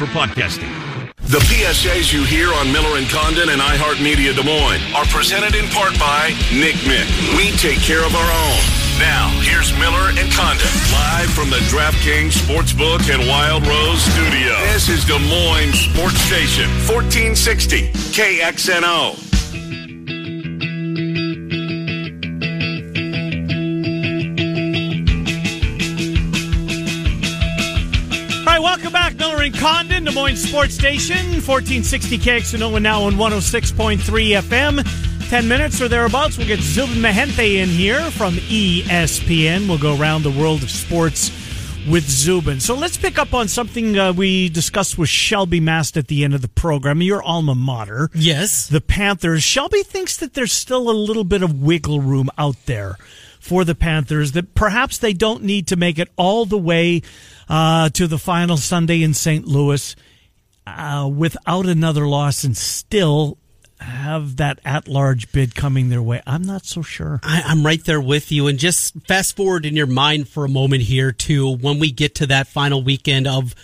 for podcasting. The PSAs you hear on Miller and Condon and iHeartMedia Des Moines are presented in part by Nick Mick. We take care of our own. Now, here's Miller and Condon, live from the DraftKings Sportsbook and Wild Rose studio. This is Des Moines Sports Station, 1460 KXNO. Right, welcome back, Miller and Condon, Des Moines Sports Station, 1460 KXNO now on 106.3 FM. 10 minutes or thereabouts, we'll get Zubin Mehenti in here from ESPN. We'll go around the world of sports with Zubin. So let's pick up on something uh, we discussed with Shelby Mast at the end of the program, your alma mater. Yes. The Panthers. Shelby thinks that there's still a little bit of wiggle room out there for the Panthers, that perhaps they don't need to make it all the way uh, to the final Sunday in St. Louis uh, without another loss and still have that at large bid coming their way. I'm not so sure. I, I'm right there with you. And just fast forward in your mind for a moment here to when we get to that final weekend of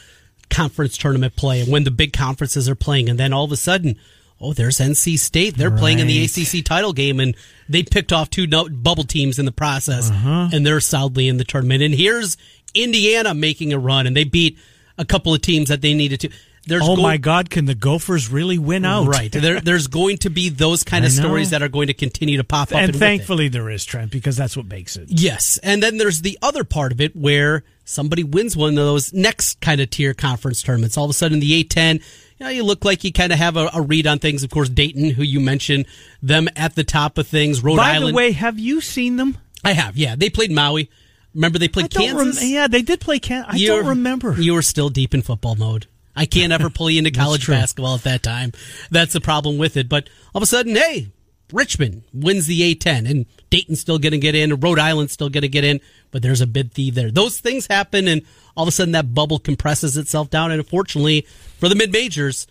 conference tournament play and when the big conferences are playing. And then all of a sudden, oh, there's NC State. They're playing in the ACC title game and they picked off two no- bubble teams in the process Uh-huh. and they're solidly in the tournament. And here's Indiana making a run and they beat a couple of teams that they needed to. There's oh go- my God, can the Gophers really win out? Right. There, there's going to be those kind of stories that are going to continue to pop up. and it. thankfully there is, Trent, because that's what makes it. Yes. And then there's the other part of it where somebody wins one of those next kind of tier conference tournaments. All of a sudden, the A10, you know, you look like you kind of have a, a read on things. Of course, Dayton, who you mentioned, them at the top of things. Rhode By Island. By the way, have you seen them? I have. Yeah. They played Maui. Remember they played don't rem- Kansas? yeah, they did play Kansas. I You're- don't remember. You were still deep in football mode. I can't ever pull you into college basketball at that time. That's the problem with it. But all of a sudden, hey, Richmond wins the A10 and Dayton's still going to get in. Rhode Island's still going to get in, but there's a bid thief there. Those things happen and all of a sudden that bubble compresses itself down. And unfortunately for the mid majors,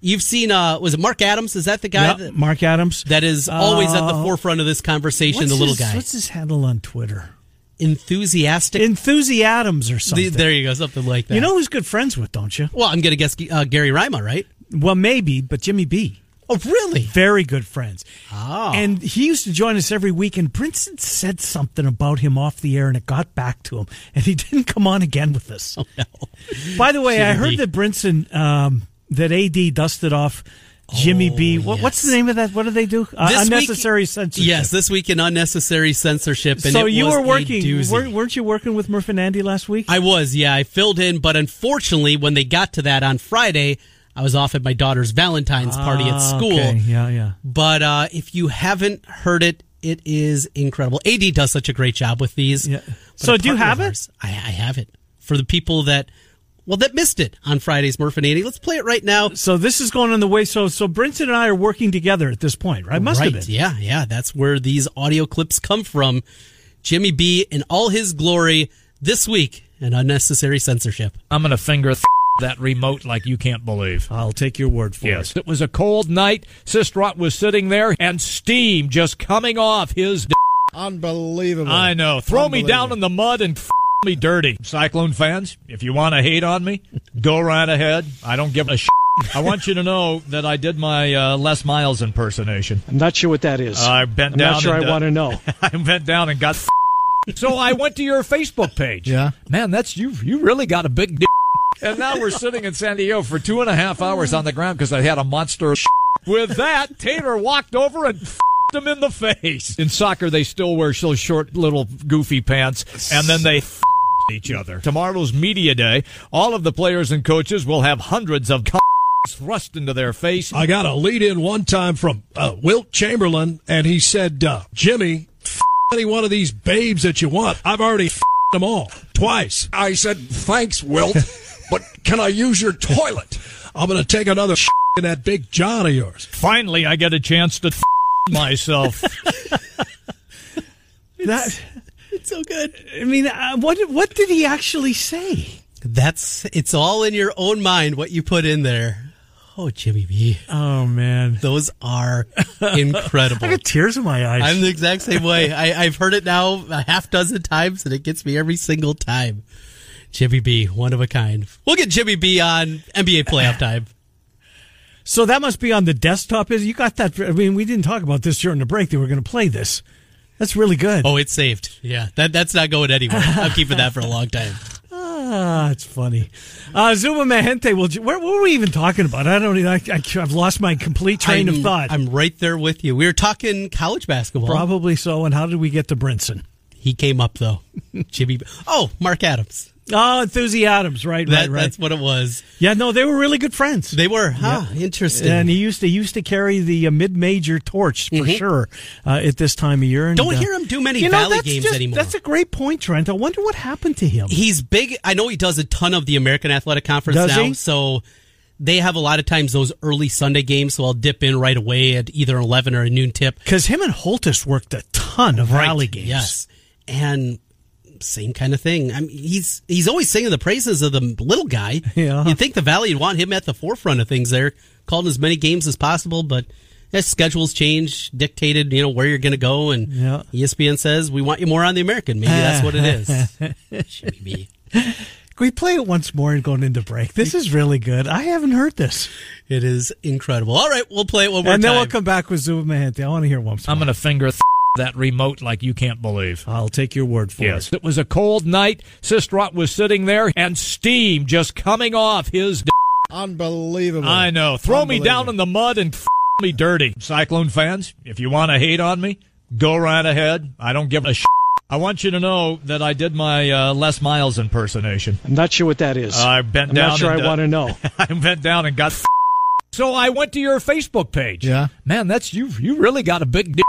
you've seen, uh, was it Mark Adams? Is that the guy Yeah, that, Mark Adams. that is always at the Uh, forefront of this conversation? The little his- guy. What's his handle on Twitter? Enthusiastic. Enthusiasms or something. there you go. Something like that. you know who's good friends with, don't you? well, I'm going to guess uh, Gary Rima, right? Well, maybe, but Jimmy B. Oh, really? Very good friends. Oh. And he used to join us every week, and Brinson said something about him off the air, and it got back to him, and he didn't come on again with us. Oh, no. By the way, I heard that Brinson, um, that AD dusted off Jimmy B. What, What's the Oh, name of that? What do they do? Uh, This week- unnecessary censorship. Yes, this week in unnecessary censorship. And so you were working, weren't, weren't you working with Murph and Andy last week? I was, yeah. I filled in, but unfortunately, when they got to that on Friday, I was off at my daughter's Valentine's party at Ah, school. okay. Yeah, yeah. But uh, if you haven't heard it, it is incredible. AD does such a great job with these. Yeah. So do you have of it? I, I have it for the people that, well, that missed it on Fridays. Murph and Andy. Let's play it right now. So this is going on the way. So so Brinson and I are working together at this point, right? Must right. have been. Yeah, yeah. That's where these audio clips come from. Jimmy B in all his glory this week and unnecessary censorship. I'm going to finger th- that remote like you can't believe. I'll take your word for Yes. it. It was a cold night. Sistrot was sitting there and steam just coming off his. D- Unbelievable. I know. Throw me down in the mud and f- me dirty. Cyclone fans, if you want to hate on me, go right ahead. I don't give a sh- I want you to know that I did my uh, Les Miles impersonation. I'm not sure what that is. I bent I'm down. not sure and, I uh, want to know. I bent down and got. so I went to your Facebook page. Yeah. man, that's you. You really got a big. D- and now we're sitting in San Diego for two and a half hours on the ground because I had a monster. With that, Taylor walked over and. F- him in the face. In soccer, they still wear those short, little, goofy pants, and then they f- each other. Tomorrow's media day. All of the players and coaches will have hundreds of thrust into their face. I got a lead in one time from uh, Wilt Chamberlain, and he said, uh, Jimmy, f- any one of these babes that you want. I've already f- them all twice. I said, thanks, Wilt, but can I use your toilet? I'm going to take another in that big John of yours. Finally, I get a chance to f- myself. That It's so good. I mean, uh, what what did he actually say? That's it's all in your own mind what you put in there. Oh, Jimmy B. Oh man, Those are incredible. I got tears in my eyes. I'm the exact same way. I, I've heard it now a half dozen times, and it gets me every single time. Jimmy B, one of a kind. We'll get Jimmy B on NBA playoff time. So that must be on the desktop. Is you got that? I mean, we didn't talk about this during the break. They were going to play this. That's really good. Oh, it's saved. Yeah, that that's not going anywhere. I'm keeping that for a long time. Ah, it's funny. Uh, Zubin Mehenti. Where, what were we even talking about? I don't. I, I, I've lost my complete train I'm, of thought. I'm right there with you. We were talking college basketball. Probably so. And how did we get to Brinson? He came up though. Jimmy. Oh, Mark Adams. Oh, Enthusi Adams, right, That, right, right. That's what it was. Yeah, no, they were really good friends. They were. Huh, interesting. and he used to he used to carry the uh, mid major torch for sure uh, at this time of year. And, Mm-hmm. Don't uh, hear him do many you know, Valley games just- anymore. That's a great point, Trent. I wonder what happened to him. He's big. I know he does a ton of the American Athletic Conference Does now. he? So they have a lot of times those early Sunday games. So I'll dip in right away at either 11 or a noon tip. Because him and Holtis worked a ton of Valley games. Yes. And same kind of thing. I mean, he's he's always singing the praises of the little guy. Yeah. You'd think the Valley would want him at the forefront of things there, calling as many games as possible, but as schedules change, dictated, you know, where you're going to go, and Yeah. ESPN says we want you more on the American. Maybe that's what it is. Should be. Can we play it once more and going into break? This is really good. I haven't heard this. It is incredible. All right, we'll play it one more and time. then we'll come back with Zubin Mehenti. I want to hear once more. I'm going to finger th- that remote like you can't believe. I'll take your word for Yes, it. it was a cold night. Sistrot was sitting there, and steam just coming off his. D- Unbelievable. I know. Throw me down in the mud and f- me dirty. Cyclone fans, if you want to hate on me, go right ahead. I don't give a sh- I want you to know that I did my uh, Les Miles impersonation. I'm not sure what that is. I bent I'm down. not sure and, I uh, want to know. I bent down and got. So I went to your Facebook page. Yeah. man, that's you. You really got a big. D-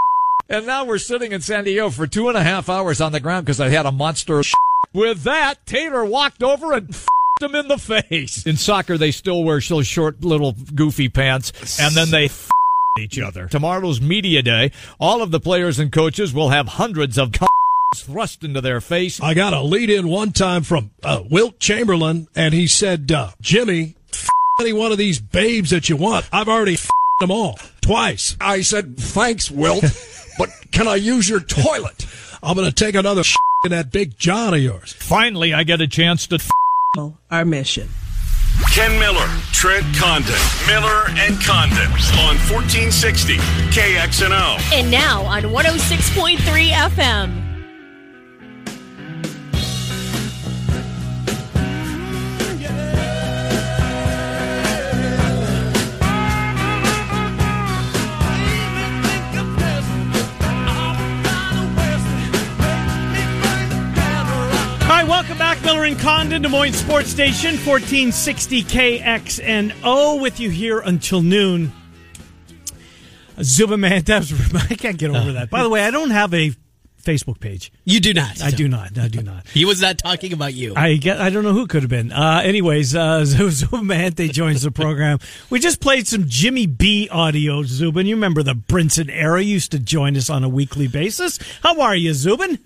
and now we're sitting in San Diego for two and a half hours on the ground because I had a monster. With that, Taylor walked over and him in the face. In soccer, they still wear those short, little, goofy pants, and then they each other. Tomorrow's media day. All of the players and coaches will have hundreds of thrust into their face. I got a lead in one time from uh, Wilt Chamberlain, and he said, uh, Jimmy, f- any one of these babes that you want. I've already f- them all twice. I said, thanks, Wilt, but can I use your toilet? I'm going to take another in that big John of yours. Finally, I get a chance to. our mission. Ken Miller, Trent Condon, Miller and Condon on 1460 KXNO. And now on 106.3 FM. Miller and Condon, Des Moines Sports Station, 1460 KXNO, with you here until noon. Zuba man, was, I can't get over that. By the way, I don't have a Facebook page. You do not. I do not. I do not. He was not talking about you. I get. I don't know who could have been. Uh, anyways, uh, Zubin Mehenti joins the program. We just played some Jimmy B audio, Zubin. You remember the Brinson era? Used to join us on a weekly basis. How are you, Zubin?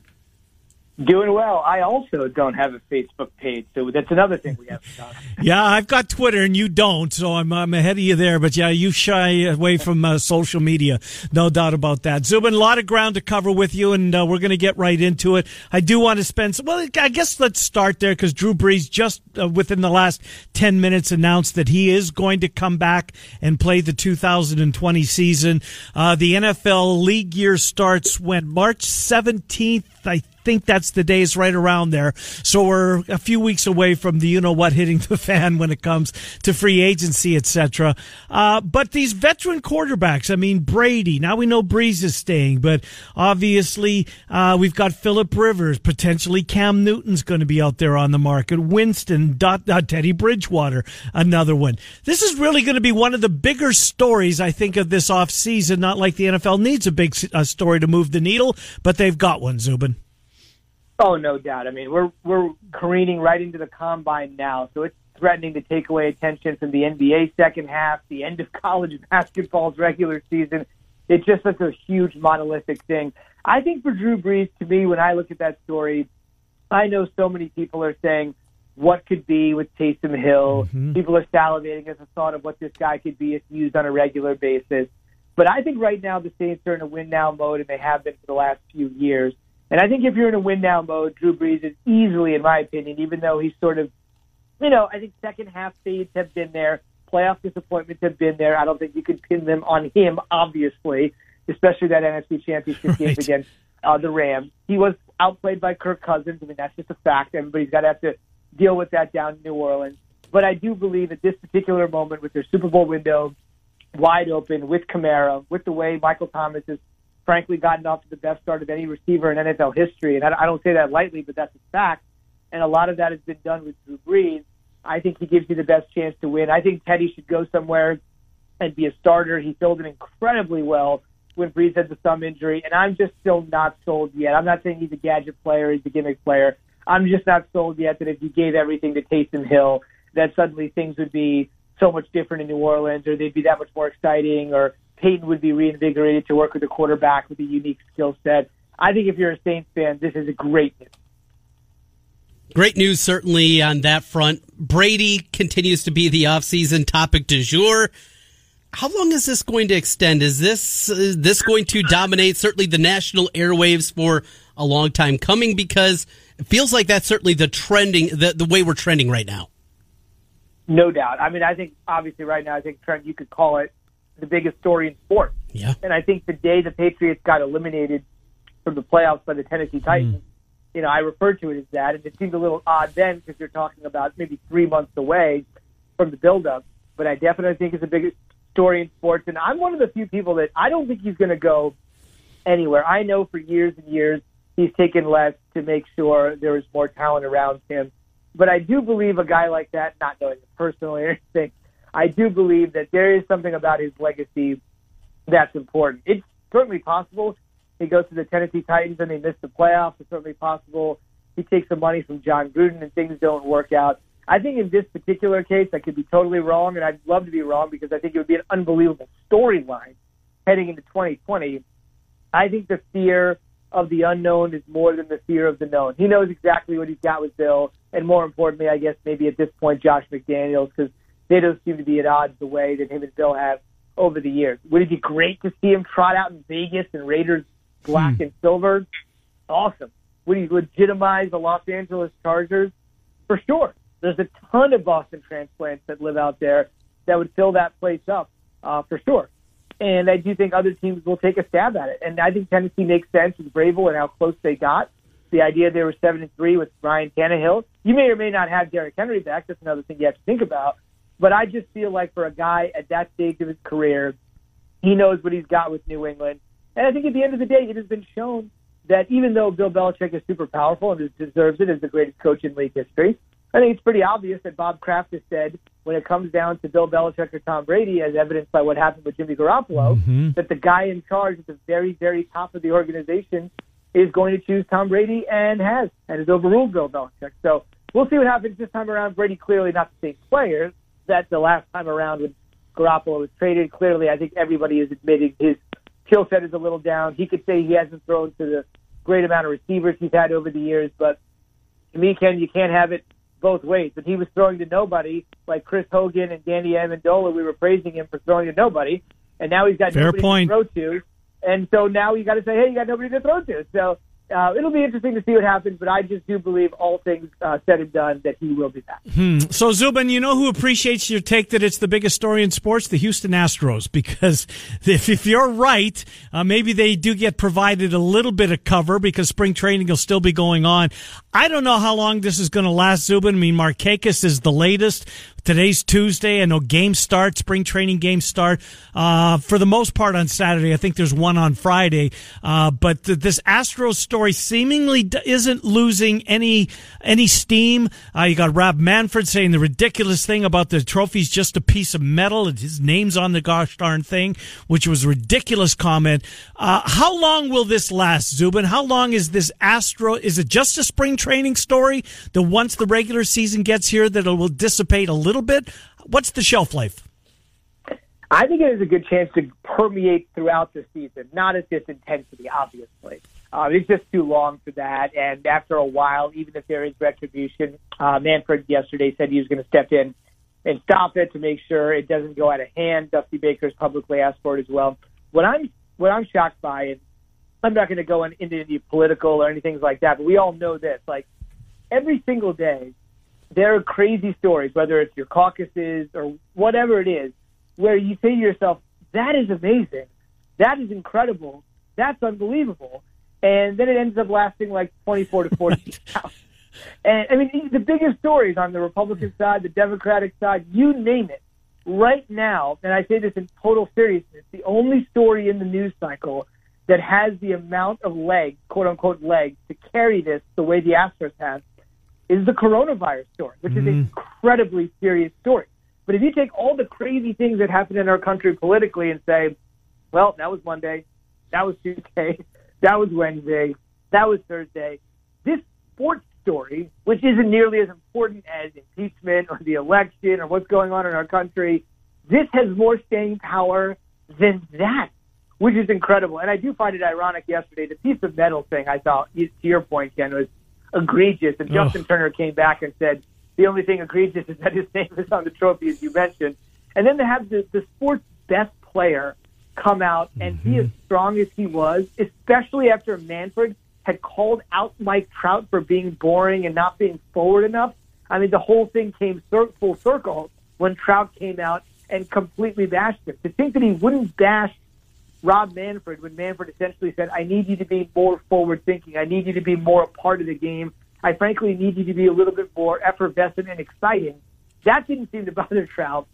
Doing well. I also don't have a Facebook page, so that's another thing we have to talk. Yeah, I've got Twitter and you don't, so I'm, I'm ahead of you there. But yeah, you shy away from uh, social media, no doubt about that. Zubin, a lot of ground to cover with you, and uh, we're going to get right into it. I do want to spend. Some, well, I guess let's start there because Drew Brees just uh, within the last ten minutes announced that he is going to come back and play the 2020 season. Uh, the NFL league year starts when March 17th, I think that's the days right around there. So we're a few weeks away from the you know what hitting the fan when it comes to free agency, etc. Uh, but these veteran quarterbacks, I mean Brady. Now we know Brees is staying, but obviously uh, we've got Philip Rivers, potentially Cam Newton's going to be out there on the market. Winston, Dot, uh, Teddy Bridgewater, another one. This is really going to be one of the bigger stories I think of this off season. Not like the NFL needs a big uh, story to move the needle, but they've got one, Zubin. Oh, no doubt. I mean, we're we're careening right into the combine now, so it's threatening to take away attention from the NBA second half, the end of college basketball's regular season. It's just such a huge monolithic thing. I think for Drew Brees, to me, when I look at that story, I know so many people are saying what could be with Taysom Hill. Mm-hmm. People are salivating at the thought of what this guy could be if used on a regular basis. But I think right now the Saints are in a win now mode, and they have been for the last few years. And I think if you're in a win now mode, Drew Brees is easily, in my opinion, even though he's sort of, you know, I think second half fades have been there, playoff disappointments have been there. I don't think you could pin them on him, obviously, especially that NFC Championship game against uh, the Rams. He was outplayed by Kirk Cousins. I mean, that's just a fact. Everybody's got to have to deal with that down in New Orleans. But I do believe at this particular moment, with their Super Bowl window wide open, with Kamara, with the way Michael Thomas has frankly gotten off to the best start of any receiver in NFL history, and I, don't say that lightly, but that's a fact. And a lot of that has been done with Drew Brees. I think he gives you the best chance to win. I think Teddy should go somewhere and be a starter. He filled it incredibly well when Brees had the thumb injury, and I'm just still not sold yet. I'm not saying he's a gadget player, he's a gimmick player. I'm just not sold yet that if you gave everything to Taysom Hill, that suddenly things would be so much different in New Orleans, or they'd be that much more exciting, or Payton would be reinvigorated to work with a quarterback with a unique skill set. I think if you're a Saints fan, this is a great news. Great news, certainly, on that front. Brady continues to be the offseason topic du jour. How long is this going to extend? Is this is this going to dominate certainly the national airwaves for a long time coming? Because it feels like that's certainly the trending, the, the way we're trending right now. No doubt. I mean, I think obviously right now, I think Trent, you could call it the biggest story in sports. Yeah. And I think the day the Patriots got eliminated from the playoffs by the Tennessee hmm. Titans, you know, I referred to it as that, and it seemed a little odd then because you're talking about maybe three months away from the buildup. But I definitely think it's the biggest story in sports, and I'm one of the few people that I don't think he's going to go anywhere. I know for years and years he's taken less to make sure there is more talent around him. But I do believe a guy like that, not knowing him personally or anything, I do believe that there is something about his legacy that's important. It's certainly possible he goes to the Tennessee Titans and they miss the playoffs. It's certainly possible he takes some money from Jon Gruden and things don't work out. I think in this particular case, I could be totally wrong, and I'd love to be wrong because I think it would be an unbelievable storyline heading into 2020. I think the fear of the unknown is more than the fear of the known. He knows exactly what he's got with Bill, and more importantly, I guess maybe at this point, Josh McDaniels, because they don't seem to be at odds the way that him and Bill have over the years. Would it be great to see him trot out in Vegas and Raiders black and silver? Awesome. Would he legitimize the Los Angeles Chargers? For sure. There's a ton of Boston transplants that live out there that would fill that place up uh, for sure. And I do think other teams will take a stab at it. And I think Tennessee makes sense with Vrabel and how close they got. The idea they were seven and three with Ryan Tannehill. You may or may not have Derrick Henry back. That's another thing you have to think about. But I just feel like for a guy at that stage of his career, he knows what he's got with New England. And I think at the end of the day, it has been shown that even though Bill Belichick is super powerful and deserves it as the greatest coach in league history, I think it's pretty obvious that Bob Kraft has said when it comes down to Bill Belichick or Tom Brady, as evidenced by what happened with Jimmy Garoppolo, mm-hmm. that the guy in charge at the very, very top of the organization is going to choose Tom Brady and has, and has overruled Bill Belichick. So we'll see what happens this time around. Brady clearly not the same player that the last time around when Garoppolo was traded. Clearly, I think everybody is admitting his skill set is a little down. He could say he hasn't thrown to the great amount of receivers he's had over the years, but to me, Ken, you can't have it both ways. When he was throwing to nobody, like Chris Hogan and Danny Amendola, we were praising him for throwing to nobody, and now he's got Fair nobody point. to throw to, and so now you got to say, hey, you got nobody to throw to. So uh, it'll be interesting to see what happens, but I just do believe all things uh, said and done that he will be back. So Zubin, you know who appreciates your take that it's the biggest story in sports? The Houston Astros, because if, if you're right, uh, maybe they do get provided a little bit of cover because spring training will still be going on. I don't know how long this is going to last, Zubin. I mean, Markakis is the latest. Today's Tuesday. I know games start, spring training games start. Uh, for the most part on Saturday. I think there's one on Friday. Uh, but th- this Astros story seemingly d- isn't losing any, any steam. Uh, you got Rob Manfred saying the ridiculous thing about the trophy's just a piece of metal and his name's on the gosh darn thing, which was ridiculous comment. Uh, how long will this last, Zubin? How long is this Astro? Is it just a spring training story that once the regular season gets here that it will dissipate a little bit? What's the shelf life? I think it has a good chance to permeate throughout the season, not at this intensity, obviously. Uh, it's just too long for that. And after a while, even if there is retribution, uh, Manfred yesterday said he was going to step in and stop it to make sure it doesn't go out of hand. Dusty Baker's publicly asked for it as well. What I'm what I'm shocked by, and I'm not going to go in, into any political or anything like that, but we all know this. Like every single day, there are crazy stories, whether it's your caucuses or whatever it is, where you say to yourself, "That is amazing, that is incredible, that's unbelievable," and then it ends up lasting like 24 to 48 hours. And I mean, the biggest stories on the Republican side, the Democratic side, you name it. Right now, and I say this in total seriousness, the only story in the news cycle that has the amount of legs, quote unquote legs, to carry this the way the Astros have is the coronavirus story, which is an mm-hmm. incredibly serious story. But if you take all the crazy things that happen in our country politically and say, well, that was Monday, that was Tuesday, that was Wednesday, that was Thursday, this sports story, which isn't nearly as important as impeachment or the election or what's going on in our country, this has more staying power than that, which is incredible. And I do find it ironic yesterday, the piece of metal thing I thought, to your point, Ken, was egregious. And Justin Turner came back and said, the only thing egregious is that his name is on the trophy, as you mentioned. And then to have the, the sport's best player come out and be as mm-hmm. strong as he was, especially after Manfred had called out Mike Trout for being boring and not being forward enough. I mean, the whole thing came cir- full circle when Trout came out and completely bashed him. To think that he wouldn't bash Rob Manfred when Manfred essentially said, I need you to be more forward thinking. I need you to be more a part of the game. I frankly need you to be a little bit more effervescent and exciting. That didn't seem to bother Trout,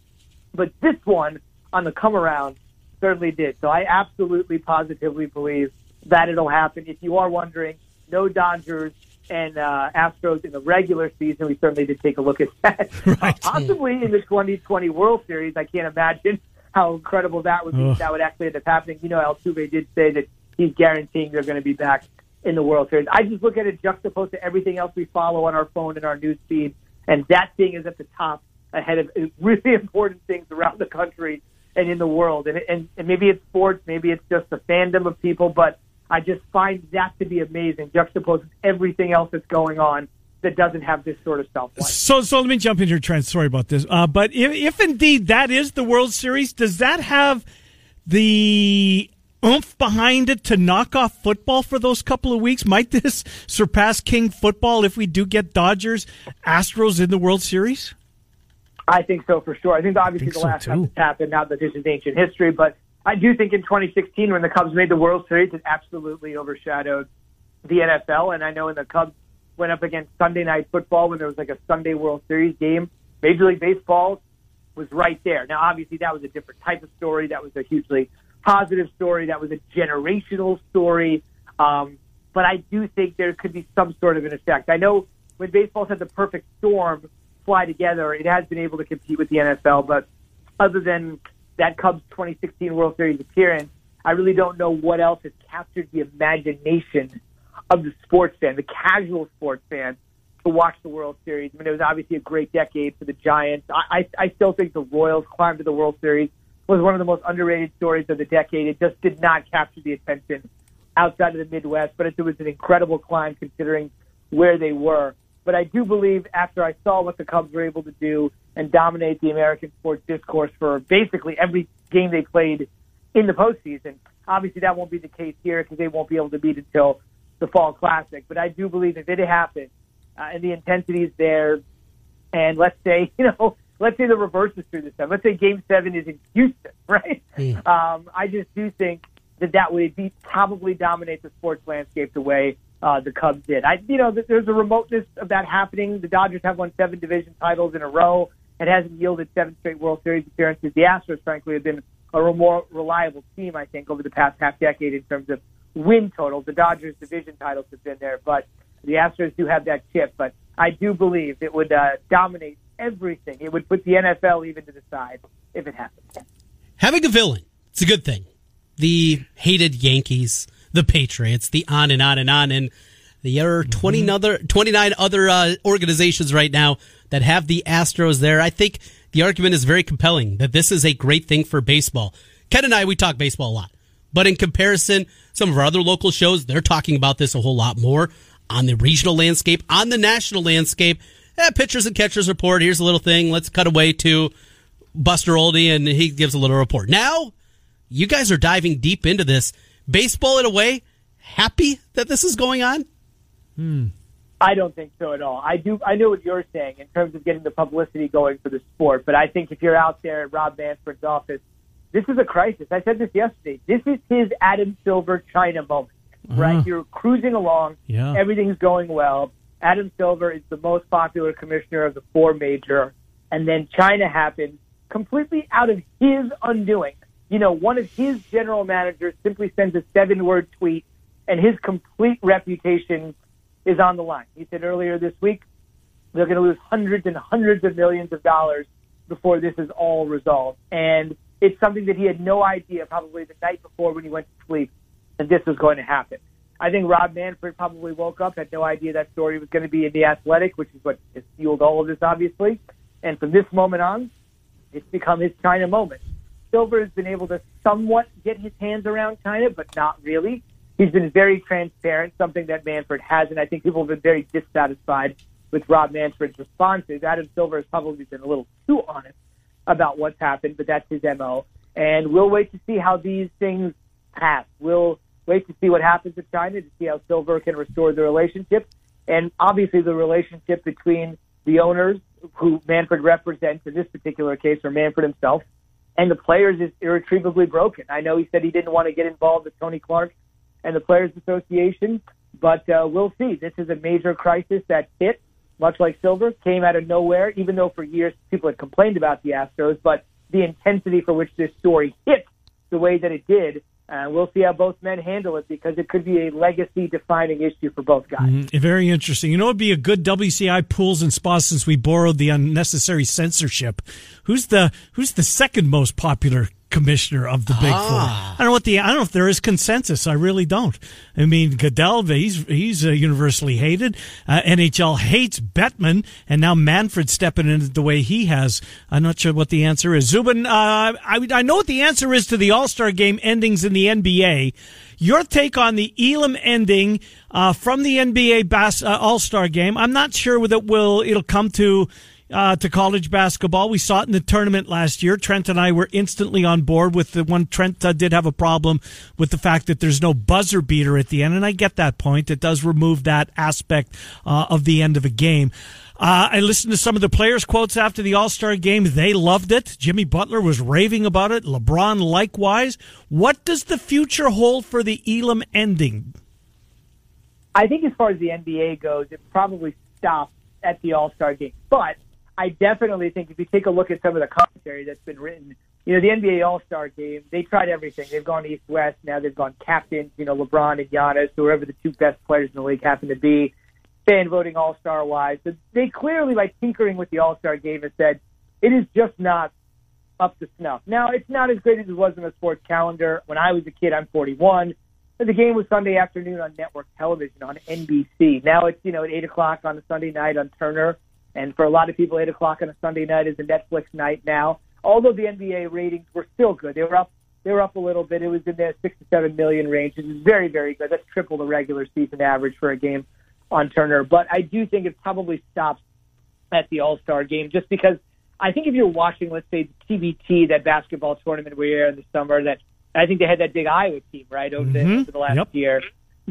but this one on the come around certainly did. So I absolutely positively believe that it'll happen. If you are wondering, no Dodgers and uh, Astros in the regular season. We certainly did take a look at that. Right. Possibly in the 2020 World Series. I can't imagine how incredible that would be. if That would actually end up happening. You know, Altuve did say that he's guaranteeing they're going to be back in the World Series. I just look at it juxtaposed to everything else we follow on our phone and our news feed, and that thing is at the top ahead of really important things around the country and in the world. And, and, and maybe it's sports, maybe it's just the fandom of people, but I just find that to be amazing, juxtaposed with everything else that's going on that doesn't have this sort of self life. So, so let me jump in here, Trent. Sorry about this. Uh, but if, if indeed that is the World Series, does that have the oomph behind it to knock off football for those couple of weeks? Might this surpass King football if we do get Dodgers, Astros in the World Series? I think so for sure. I think obviously think the so, last time too. this happened, now that this is ancient history, but I do think in 2016 when the Cubs made the World Series, it absolutely overshadowed the NFL. And I know in the Cubs went up against Sunday Night Football when there was like a Sunday World Series game, Major League Baseball was right there. Now, obviously, that was a different type of story. That was a hugely positive story. That was a generational story. Um, but I do think there could be some sort of an effect. I know when baseball's had the perfect storm fly together, it has been able to compete with the NFL. But other than that Cubs 2016 World Series appearance, I really don't know what else has captured the imagination of the sports fan, the casual sports fan, to watch the World Series. I mean, it was obviously a great decade for the Giants. I, I, I still think the Royals climb to the World Series was one of the most underrated stories of the decade. It just did not capture the attention outside of the Midwest, but it was an incredible climb considering where they were. But I do believe after I saw what the Cubs were able to do and dominate the American sports discourse for basically every game they played in the postseason, obviously that won't be the case here because they won't be able to beat until the Fall Classic. But I do believe if it happens uh, and the intensity is there, and let's say, you know, let's say the reverse is true this time. Let's say Game Seven is in Houston, right? Um, I just do think that that would be probably dominate the sports landscape the way uh, the Cubs did. I, you know, there's a remoteness of that happening. The Dodgers have won seven division titles in a row. It hasn't yielded seven straight World Series appearances. The Astros, frankly, have been a more reliable team, I think, over the past half decade in terms of win totals. The Dodgers' division titles have been there, but the Astros do have that chip. But I do believe it would uh, dominate everything. It would put the NFL even to the side if it happened. Having a villain, it's a good thing. The hated Yankees, the Patriots, the on and on and on. And there are 20 other, 29 other uh, organizations right now that have the Astros there. I think the argument is very compelling that this is a great thing for baseball. Ken and I, we talk baseball a lot. But in comparison, some of our other local shows, they're talking about this a whole lot more on the regional landscape, on the national landscape. Eh, pitchers and catchers report. Here's a little thing. Let's cut away to Buster Olney, and he gives a little report. Now, you guys are diving deep into this. Baseball, in a way, happy that this is going on? Hmm. I don't think so at all. I do. I know what you're saying in terms of getting the publicity going for the sport, but I think if you're out there at Rob Manfred's office, this is a crisis. I said this yesterday. This is his Adam Silver China moment, right? Mm. You're cruising along. Yeah. Everything's going well. Adam Silver is the most popular commissioner of the four major, and then China happens completely out of his undoing. You know, one of his general managers simply sends a seven-word tweet, and his complete reputation is on the line. He said earlier this week they're going to lose hundreds and hundreds of millions of dollars before this is all resolved. And it's something that he had no idea probably the night before when he went to sleep that this was going to happen. I think Rob Manfred probably woke up, had no idea that story was going to be in the Athletic, which is what has fueled all of this, obviously. And from this moment on, it's become his China moment. Silver has been able to somewhat get his hands around China, but not really. He's been very transparent, something that Manfred hasn't. I think people have been very dissatisfied with Rob Manfred's responses. Adam Silver has probably been a little too honest about what's happened, but that's his MO. And we'll wait to see how these things pass. We'll wait to see what happens with China to see how Silver can restore the relationship. And obviously the relationship between the owners who Manfred represents in this particular case, or Manfred himself, and the players is irretrievably broken. I know he said he didn't want to get involved with Tony Clark and the Players Association, but uh, we'll see. This is a major crisis that hit, much like Silver, came out of nowhere, even though for years people had complained about the Astros, but the intensity for which this story hit the way that it did, uh, we'll see how both men handle it because it could be a legacy defining issue for both guys. Mm, Very interesting. You know, it'd be a good WCI pools and spas since we borrowed the unnecessary censorship. Who's the Who's the second most popular commissioner of the Big Four? I don't know what the I don't know if there is consensus. I really don't. I mean, Goodell, he's he's uh, universally hated. Uh, NHL hates Bettman, and now Manfred stepping in the way he has. I'm not sure what the answer is. Zubin, uh, I I know what the answer is to the All Star game endings in the NBA. Your take on the Elam ending uh, from the NBA bas- uh, All Star game? I'm not sure that will it'll come to uh, to college basketball. We saw it in the tournament last year. Trent and I were instantly on board with the one. Trent uh, did have a problem with the fact that there's no buzzer beater at the end, and I get that point. It does remove that aspect uh, of the end of a game. Uh, I listened to some of the players' quotes after the All Star game. They loved it. Jimmy Butler was raving about it. LeBron likewise. What does the future hold for the Elam ending? I think as far as the NBA goes, it probably stops at the All Star game. But I definitely think if you take a look at some of the commentary that's been written, you know, the NBA All Star game, they tried everything. They've gone East West, now they've gone captains, you know, LeBron and Giannis, whoever the two best players in the league happen to be, fan voting All Star wise. So they clearly, like tinkering with the All Star game, have said it is just not up to snuff. Now, it's not as great as it was in the sports calendar. When I was a kid, I'm 41. And the game was Sunday afternoon on network television on NBC. Now it's, you know, at 8 o'clock on a Sunday night on Turner. And for a lot of people, 8 o'clock on a Sunday night is a Netflix night now. Although the NBA ratings were still good. They were up they were up a little bit. It was in the six to seven million range. It was very, very good. That's triple the regular season average for a game on Turner. But I do think it probably stops at the All Star game just because I think if you're watching, let's say, TBT, that basketball tournament we were in the summer, that I think they had that big Iowa team, right, over, the, mm-hmm. over the last Yep. year.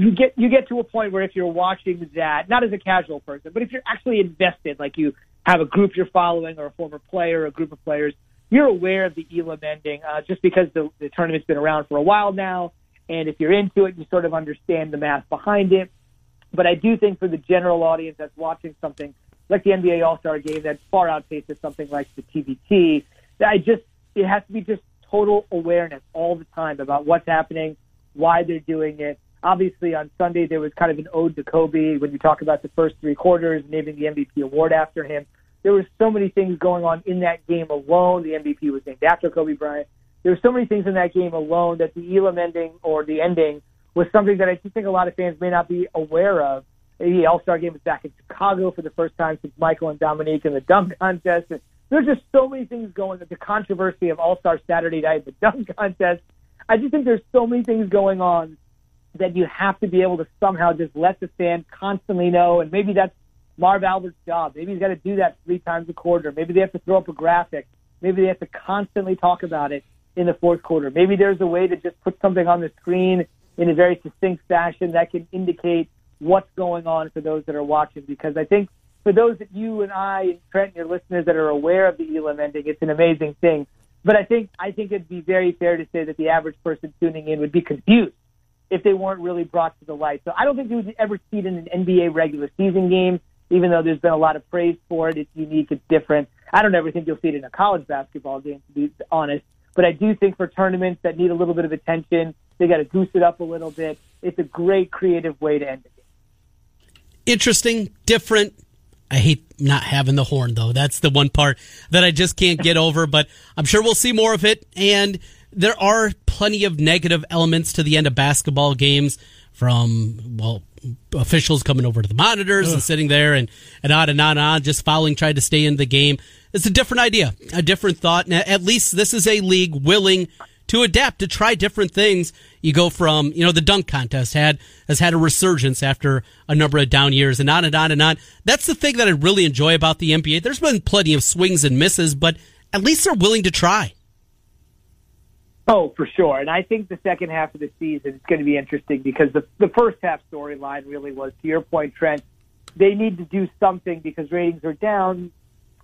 You get you get to a point where if you're watching that, not as a casual person, but if you're actually invested, like you have a group you're following or a former player or a group of players, you're aware of the Elam ending uh, just because the, the tournament's been around for a while now. And if you're into it, you sort of understand the math behind it. But I do think for the general audience that's watching something like the NBA All Star Game that far outpaces something like the TBT, that I just it has to be just total awareness all the time about what's happening, why they're doing it. Obviously, on Sunday there was kind of an ode to Kobe when you talk about the first three quarters, naming the MVP award after him. There were so many things going on in that game alone. The MVP was named after Kobe Bryant. There were so many things in that game alone that the Elam ending or the ending was something that I just think a lot of fans may not be aware of. The All Star game was back in Chicago for the first time since Michael and Dominique in the dunk contest. And there's just so many things going. The controversy of All Star Saturday night, the dunk contest. I just think there's so many things going on that you have to be able to somehow just let the fan constantly know. And maybe that's Marv Albert's job. Maybe he's got to do that three times a quarter. Maybe they have to throw up a graphic. Maybe they have to constantly talk about it in the fourth quarter. Maybe there's a way to just put something on the screen in a very succinct fashion that can indicate what's going on for those that are watching. Because I think for those that you and I and Trent and your listeners that are aware of the Elam ending, it's an amazing thing. But I think I think it'd be very fair to say that the average person tuning in would be confused if they weren't really brought to the light. So I don't think you would ever see it in an NBA regular season game, even though there's been a lot of praise for it. It's unique, it's different. I don't ever think you'll see it in a college basketball game, to be honest. But I do think for tournaments that need a little bit of attention, they got to goose it up a little bit. It's a great creative way to end the game. Interesting, different. I hate not having the horn though. That's the one part that I just can't get over, but I'm sure we'll see more of it. And there are plenty of negative elements to the end of basketball games from, well, officials coming over to the monitors Ugh. and sitting there and, and on and on and on, just fouling, trying to stay in the game. It's a different idea, a different thought. And at least this is a league willing to adapt, to try different things. You go from, you know, the dunk contest had, has had a resurgence after a number of down years and on and on and on. That's the thing that I really enjoy about the NBA. There's been plenty of swings and misses, but at least they're willing to try. Oh, for sure. And I think the second half of the season is going to be interesting because the, the first half storyline really was, to your point, Trent, they need to do something because ratings are down.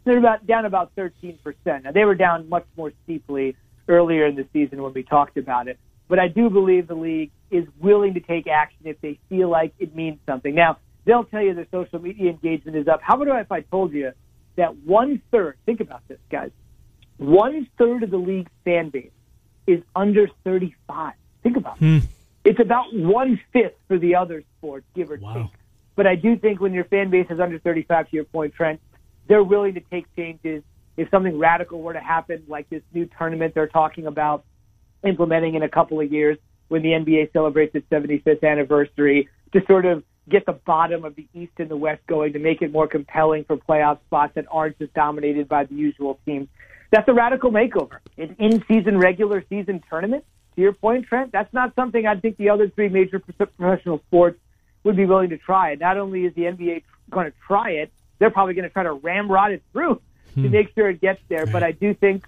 They're about down about 13%. Now, they were down much more steeply earlier in the season when we talked about it. But I do believe the league is willing to take action if they feel like it means something. Now, they'll tell you their social media engagement is up. How about if I told you that one third, think about this, guys, one third of the league's fan base is under 35. Think about hmm. it. It's about one fifth for the other sports, give or wow. take. But I do think when your fan base is under 35, to your point, Trent, they're willing to take changes if something radical were to happen, like this new tournament they're talking about implementing in a couple of years when the NBA celebrates its 75th anniversary, to sort of get the bottom of the East and the West going to make it more compelling for playoff spots that aren't just dominated by the usual teams. That's a radical makeover. An in-season, regular season tournament. To your point, Trent, that's not something I think the other three major professional sports would be willing to try. Not only is the NBA going to try it, they're probably going to try to ramrod it through to hmm. make sure it gets there. But I do think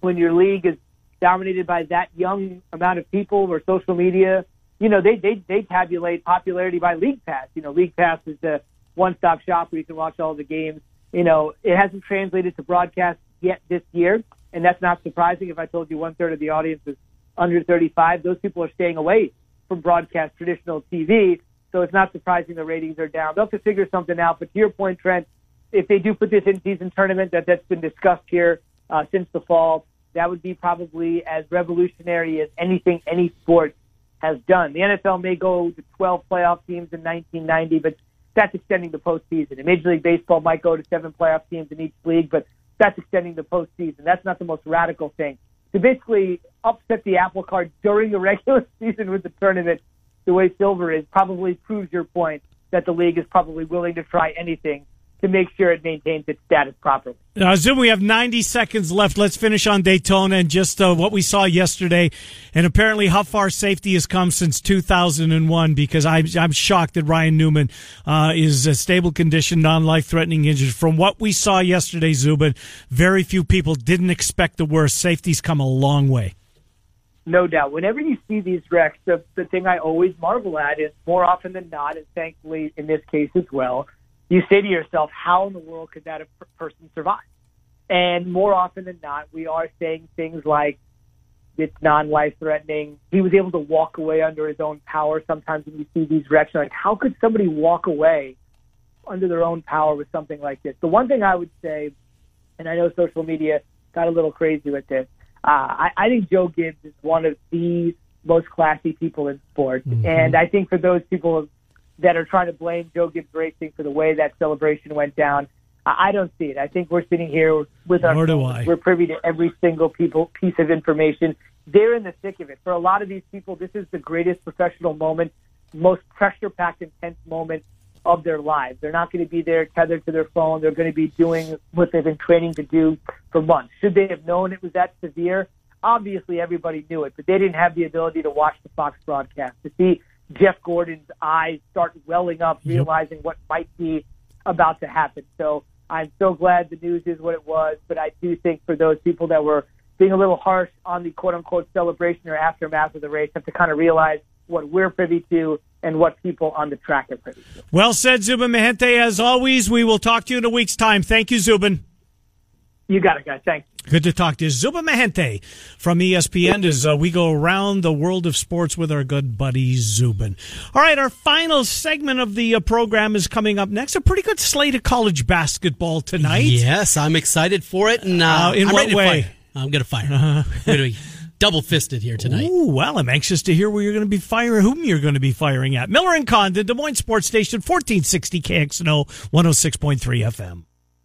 when your league is dominated by that young amount of people or social media, you know, they they they tabulate popularity by League Pass. You know, League Pass is the one-stop shop where you can watch all the games. You know, it hasn't translated to broadcast yet this year, and that's not surprising. If I told you one third of the audience is under 35, those people are staying away from broadcast traditional TV. So it's not surprising the ratings are down. They'll have to figure something out. But to your point, Trent, if they do put this in season tournament that that's been discussed here uh, since the fall, that would be probably as revolutionary as anything any sport has done. The NFL may go to 12 playoff teams in 1990, but that's extending the postseason. And Major League Baseball might go to seven playoff teams in each league, but that's extending the postseason. That's not the most radical thing. To basically upset the apple cart during the regular season with the tournament, the way Silver is, probably proves your point that the league is probably willing to try anything to make sure it maintains its status properly. Now, Zoom, we have 90 seconds left. Let's finish on Daytona and just uh, what we saw yesterday, and apparently how far safety has come since 2001. Because I'm I'm shocked that Ryan Newman uh, is a stable condition, non-life threatening injury. From what we saw yesterday, Zubin, very few people didn't expect the worst. Safety's come a long way. No doubt. Whenever you see these wrecks, the, the thing I always marvel at is more often than not, and thankfully in this case as well you say to yourself, how in the world could that person survive? And more often than not, we are saying things like, it's non-life threatening. He was able to walk away under his own power. Sometimes when you see these wrecks, like, how could somebody walk away under their own power with something like this? The one thing I would say, and I know social media got a little crazy with this, uh, I, I think Joe Gibbs is one of the most classy people in sports. Mm-hmm. And I think for those people that are trying to blame Joe Gibbs Racing for the way that celebration went down. I don't see it. I think we're sitting here with our. Nor do I. We're privy to every single people piece of information. They're in the thick of it. For a lot of these people, this is the greatest professional moment, most pressure-packed, intense moment of their lives. They're not going to be there tethered to their phone. They're going to be doing what they've been training to do for months. Should they have known it was that severe? Obviously, everybody knew it, but they didn't have the ability to watch the Fox broadcast to see Jeff Gordon's eyes start welling up, realizing yep. what might be about to happen. So I'm so glad the news is what it was, but I do think for those people that were being a little harsh on the quote unquote celebration or aftermath of the race have to kind of realize what we're privy to, and what people on the track are privy to. Well said, Zubin Mehenti. As always, we will talk to you in a week's time. Thank you, Zubin. You got it, guys. Thanks. Good to talk to you. Zubin Mehenti from ESPN as uh, we go around the world of sports with our good buddy Zubin. All right, our final segment of the uh, program is coming up next. A pretty good slate of college basketball tonight. Yes, I'm excited for it. And uh, Uh, in I'm what way? fire. I'm going to fire. I'm going to be double fisted here tonight. Ooh, well, I'm anxious to hear where you're going to be firing, whom you're going to be firing at. Miller and Condon, Des Moines Sports Station, 1460 KXNO, 106.3 FM.